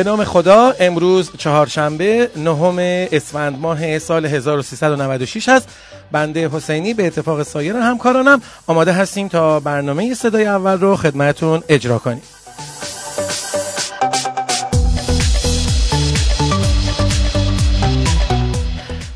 به نام خدا امروز چهارشنبه نهم اسفند ماه سال 1396 هست بنده حسینی به اتفاق سایر همکارانم آماده هستیم تا برنامه صدای اول رو خدمتون اجرا کنیم.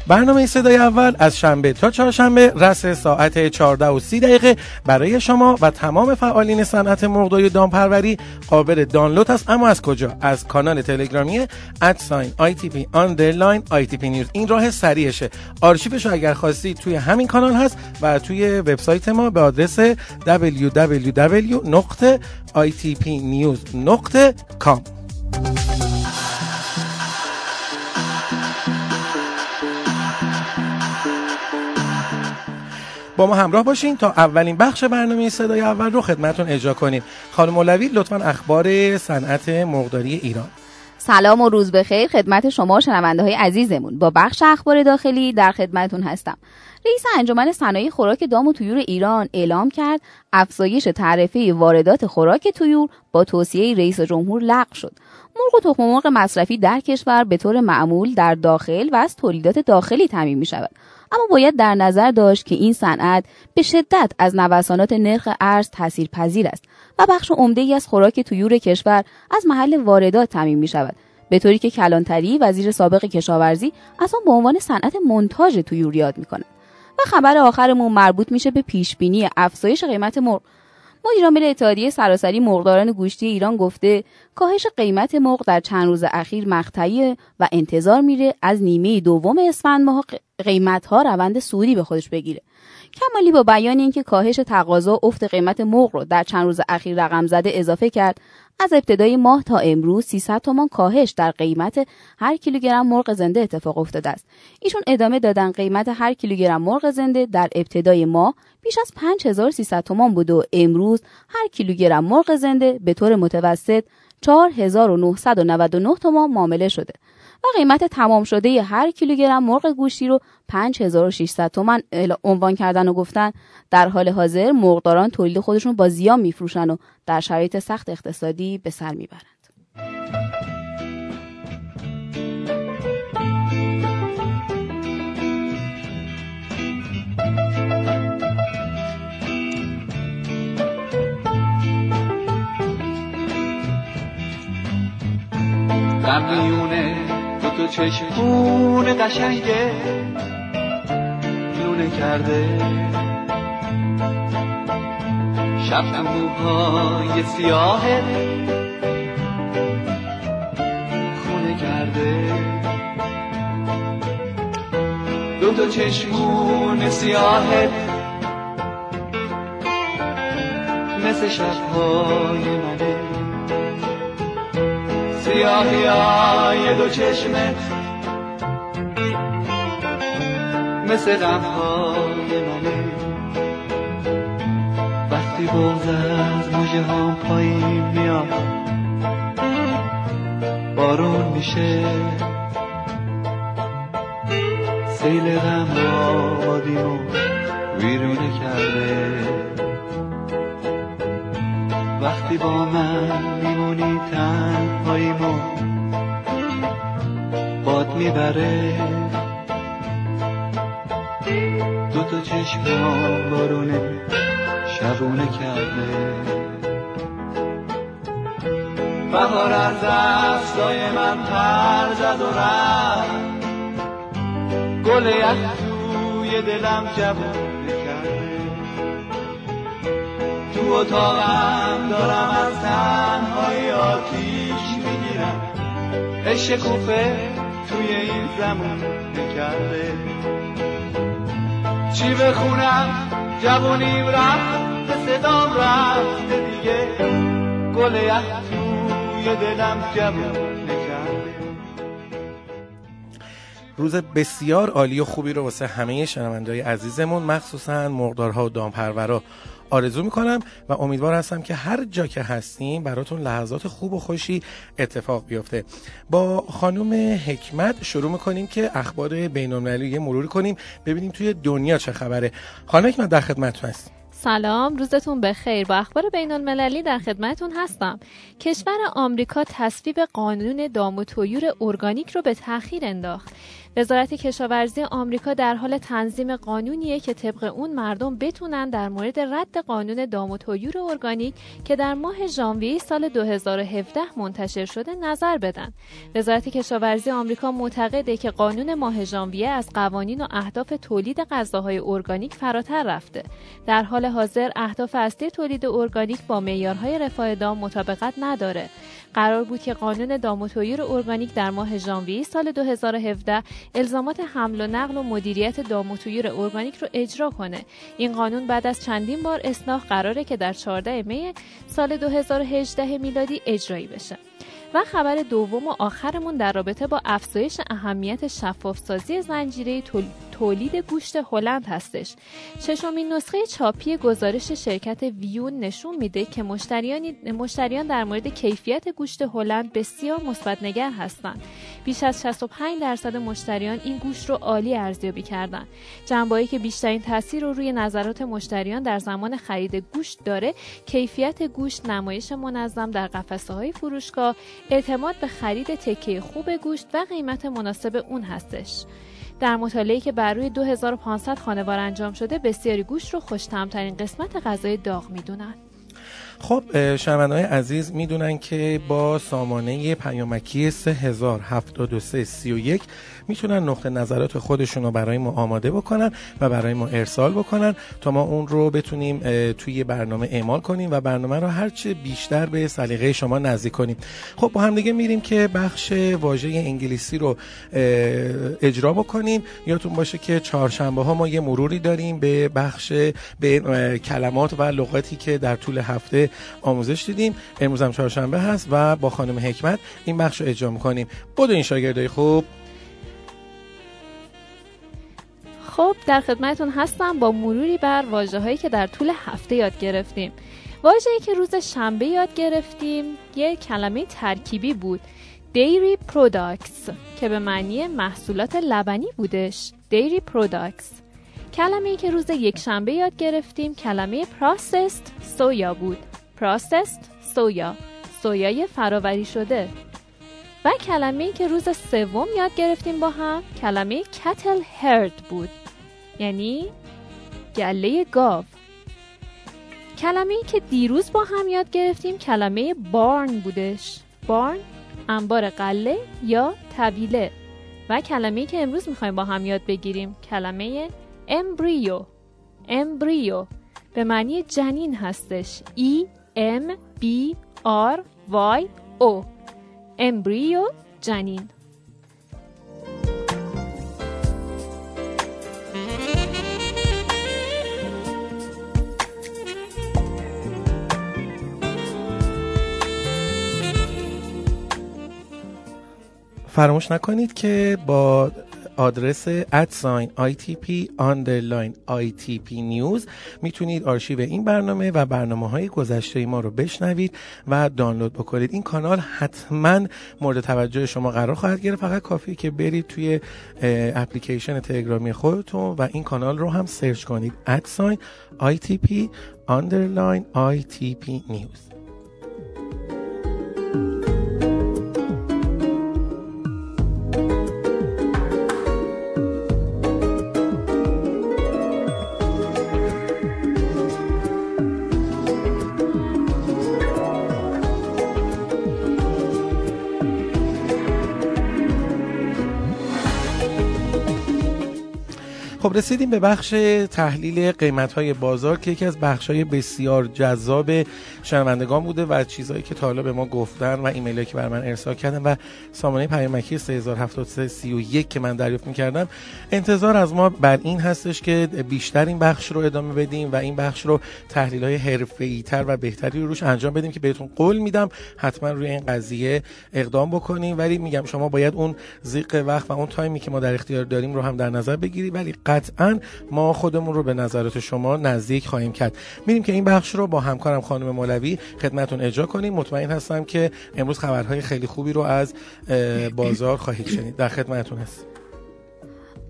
برنامه صدای اول از شنبه تا چهارشنبه رس ساعت 14 و 30 دقیقه برای شما و تمام فعالین صنعت مرغداری دامپروری. قابل دانلود است اما از کجا؟ از کانال تلگرامی at sign P underline news این راه سریعشه. آرشیوش اگر خواستید توی همین کانال هست و توی وبسایت ما به آدرس www.itpnews.com با ما همراه باشین تا اولین بخش برنامه صدای اول رو خدمتون اجرا کنیم. خانم مولوی لطفا اخبار صنعت مرغداری ایران. سلام و روز بخیر. خدمت شما شنونده های عزیزمون. با بخش اخبار داخلی در خدمتون هستم. رئیس انجمن صنایع خوراک دام و تویور ایران اعلام کرد افزایش تعرفه واردات خوراک تویور با توصیه رئیس جمهور لغو شد. مرغ و تخم مرغ مصرفی در کشور به طور معمول در داخل و از تولیدات داخلی تامین می شود اما باید در نظر داشت که این صنعت به شدت از نوسانات نرخ ارز تاثیر پذیر است و بخش عمده ای از خوراک تویور کشور از محل واردات تامین می شود به طوری که کلانتری وزیر سابق کشاورزی از آن به عنوان صنعت منتاج تویور یاد می کند و خبر آخرمون مربوط میشه به پیش بینی افزایش قیمت مرغ. مدیرعامل اتحادیه سراسری مرغداران گوشتی ایران گفته کاهش قیمت مرغ در چند روز اخیر مقطعی و انتظار میره از نیمه دوم اسفند ماه قیمت ها روند سودی به خودش بگیره. کمالی با بیان اینکه کاهش تقاضا افت قیمت مرغ رو در چند روز اخیر رقم زده اضافه کرد از ابتدای ماه تا امروز 300 تومان کاهش در قیمت هر کیلوگرم مرغ زنده اتفاق افتاده است. ایشون ادامه دادن قیمت هر کیلوگرم مرغ زنده در ابتدای ماه بیش از 5300 تومان بود و امروز هر کیلوگرم مرغ زنده به طور متوسط 4999 تومان معامله شده. و قیمت تمام شده هر کیلوگرم مرغ گوشتی رو 5600 تومن عنوان کردن و گفتن در حال حاضر مرغداران تولید خودشون با زیان میفروشن و در شرایط سخت اقتصادی به سر می‌برند. تو چشمون قشنگه لونه کرده. شب موهای سیاهه خونه کرده. دو تا چشمون سیاهه مثل شبهای منه. های دو چشمت مثل غمهای منه وقتی بغز از موجه هم پایین میاد بارون میشه. سیل غم آبادیمو ویرونه کرده. وقتی با من میمونی تنهاییمو باد می‌بره. دو تا چشم بارونه شبونه کرده. بهار از دستای من پر زد و رفت. گل یخ توی دلم جوونه اتاقم دارم از تنهای آتیش می‌گیرم. عشق کوفه توی این زمان نکرده چی بخونم؟ جوونیم رفت صدام رفت دیگه. گل یخ توی دلم جوون روز بسیار عالی و خوبی رو واسه همه شنوندهای عزیزمون مخصوصا مقدارها و دامپرورا آرزو می‌کنم و امیدوار هستم که هر جا که هستیم براتون لحظات خوب و خوشی اتفاق بیفته. با خانم حکمت شروع می‌کنیم که اخبار بین المللی مرور کنیم ببینیم توی دنیا چه خبره. خانم حکمت در خدمتتون هستیم سلام روزتون بخیر. با اخبار بین المللی در خدمتون هستم. کشور آمریکا تصویب قانون دام و ارگانیک رو به تأخیر انداخت. وزارت کشاورزی آمریکا در حال تنظیم قانونیه که طبق اون مردم بتونن در مورد رد قانون دام و تویور ارگانیک که در ماه ژانویه سال 2017 منتشر شده نظر بدن. وزارت کشاورزی آمریکا معتقده که قانون ماه ژانویه از قوانین و اهداف تولید غذاهای ارگانیک فراتر رفته. در حال حاضر اهداف اصلی تولید ارگانیک با معیارهای رفاه دام مطابقت نداره. قرار بود که قانون دام و تویور ارگانیک در ماه ژانویه سال 2017 الزامات حمل و نقل و مدیریت دام و تویور ارگانیک رو اجرا کنه. این قانون بعد از چندین بار اصلاح قراره که در 14 می سال 2018 میلادی اجرایی بشه. و خبر دوم و آخرمون در رابطه با افزایش اهمیت شفافسازی زنجیره تولید گوشت هلند هستش. ششمین نسخه چاپی گزارش شرکت ویون نشون میده که مشتریان در مورد کیفیت گوشت هلند بسیار مثبت نگر هستند. بیش از 65 درصد مشتریان این گوشت رو عالی ارزیابی کردند. جنبه‌ای که بیشترین تاثیر رو روی نظرات مشتریان در زمان خرید گوشت داره، کیفیت گوشت، نمایش منظم در قفسه های فروشگاه، اعتماد به خرید تکه خوب گوشت و قیمت مناسب اون هستش. در مطالعه‌ای که بر روی 2500 خانوار انجام شده بسیاری گوشت رو خوشتمترین قسمت غذای داغ می‌دونن. خب شنونده‌های عزیز می‌دونن که با سامانه پیامکی 307331 می‌تونن نقطه نظرات خودشون رو برای ما آماده بکنن و برای ما ارسال بکنن تا ما اون رو بتونیم توی برنامه اعمال کنیم و برنامه رو هرچه بیشتر به سلیقه شما نزدیک کنیم. خب با هم دیگه میریم که بخش واژه انگلیسی رو اجرا بکنیم. یادتون باشه که چهارشنبه ها ما یه مروری داریم به بخش به کلمات و لغاتی که در طول هفته آموزش دیدیم امروز هم چهارشنبه هست و با خانم حکمت این بخش رو اجرا می‌کنیم. بدو این شاگردای خوب. خب در خدمتون هستم با مروری بر واجه هایی که در طول هفته یاد گرفتیم. واجه که روز شنبه یاد گرفتیم یک کلمه ترکیبی بود. Dairy products که به معنی محصولات لبنی بودش. Dairy products. کلمه که روز یک شنبه یاد گرفتیم کلمه processed سویا بود. Processed سویا سویای فراوری شده. و کلمه که روز سوم یاد گرفتیم با هم کلمه cattle herd بود. یعنی گله گاو. کلمه که دیروز با هم یاد گرفتیم کلمه بارن بودش. بارن انبار قله یا طویله و کلمه که امروز می‌خوایم با هم یاد بگیریم کلمه امبریو. امبریو به معنی جنین هستش. E M B R Y O. امبریو جنین. فراموش نکنید که با آدرس at sign ITP underline ITP news می‌تونید آرشیو این برنامه و برنامه های گذشته ما رو بشنوید و دانلود بکنید. این کانال حتما مورد توجه شما قرار خواهد گرفت. فقط کافیه که برید توی اپلیکیشن تلگرامی خودتون و این کانال رو هم سرچ کنید. at sign ITP underline ITP news خب رسیدیم به بخش تحلیل قیمت های بازار که یکی از بخش های بسیار جذاب شنوندگان بوده و چیزهایی که تا به ما گفتن و ایمیل که بر من ارسال کردن و سامانه پیامکی 307331 که من دریافت می‌کردم. انتظار از ما بر این هستش که بیشتر این بخش رو ادامه بدیم و این بخش رو تحلیل های تر و بهتری رو روش انجام بدیم که بهتون قول میدم حتما روی این قضیه اقدام بکنیم. ولی میگم شما باید اون زیق وقت و اون تایمی که ما در اختیار داریم رو هم در نظر بگیری ولی قطعا ما خودمون رو به نظرات شما نزدیک خواهیم کرد. میریم که این بخش رو با همکارم خانم مولوی خدمتون اجرا کنیم. مطمئن هستم که امروز خبرهای خیلی خوبی رو از بازار خواهید شنید. در خدمتون هست.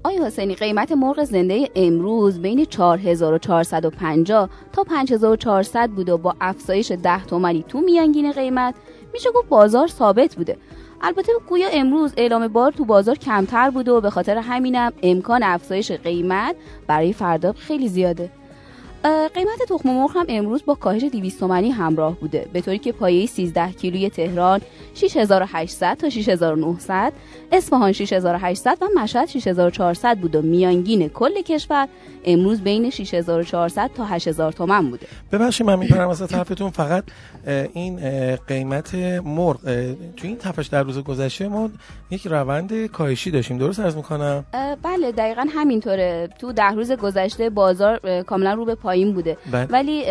آیا حسینی قیمت مرغ زنده امروز بین 4450 تا 5400 بود و با افزایش 10 تومانی تو میانگین قیمت. میشه گفت بازار ثابت بوده. البته گویا امروز اعلام بار تو بازار کمتر بوده و به خاطر همینم امکان افزایش قیمت برای فردا خیلی زیاده. قیمت تخم مرغ هم امروز با کاهش 200 تومانی همراه بوده. به طوری که پایه 13 کیلوی تهران 6800 تا 6900 اصفهان 6800 و مشهد 6400 بود و میانگین کل کشور امروز بین 6400 تا 8000 تومن بوده. ببخشید من میپرم از طرفتون فقط این قیمت مرغ تو این تفش در روز گذشته ما یک روند کاهشی داشتیم. درست عرض می‌کنم؟ بله دقیقا همینطوره. تو ده روز گذشته بازار کاملا رو به پایین بوده. بله. ولی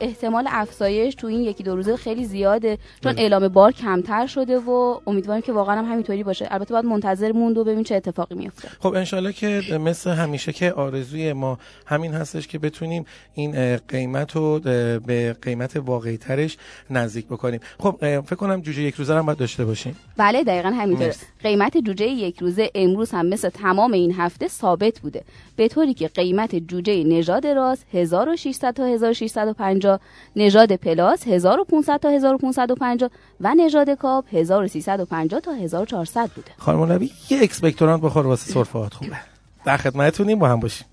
احتمال افزایش تو این یکی دو روزه خیلی زیاده. چون بله. اعلام بار کمتر شده و امیدواریم که واقعا هم همینطوری باشه. البته باید منتظر موند و ببین چه اتفاقی میفته. خب انشالله که مثل همیشه که آرزوی ما همین هستش که بتونیم این قیمت رو به قیمت واقعی ترش نزدیک بکنیم. خب فکر کنم جوجه یک روزه هم باید داشته باشیم. بله دقیقا همینطوره. قیمت جوجه یک روزه امروز هم مثل تمام این هفته ثابت بوده. به طوری که قیمت جوجه نژاد راس 1600 تا 1650 نژاد پلاس 1500 تا 1550 و نژاد کاب 1350 تا 1400 بوده. خانم نبی یه expectorant بخور واسه سرفات خوبه. در خدمتتونیم با هم باشیم.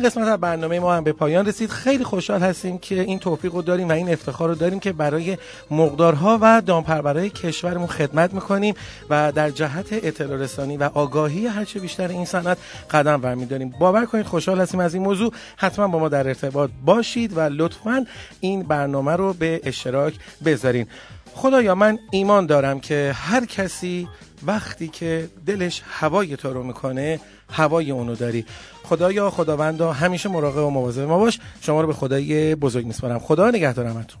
این قسمت از برنامه ما هم به پایان رسید. خیلی خوشحال هستیم که این توفیق رو داریم و این افتخار رو داریم که برای مقدارها و دامپرورای کشورمون خدمت می‌کنیم و در جهت اطلاع رسانی و آگاهی هرچه بیشتر این صنعت قدم برمیداریم. باور کنید خوشحال هستیم از این موضوع. حتما با ما در ارتباط باشید و لطفا این برنامه رو به اشتراک بذارین. خدایا من ایمان دارم که هر کسی وقتی که دلش هوای تو رو می‌کنه هوای اونو داری. خدایا خداوندا همیشه مراقب و مواظب ما باش. شما رو به خدای بزرگ میسپارم. خدا نگهدارمتون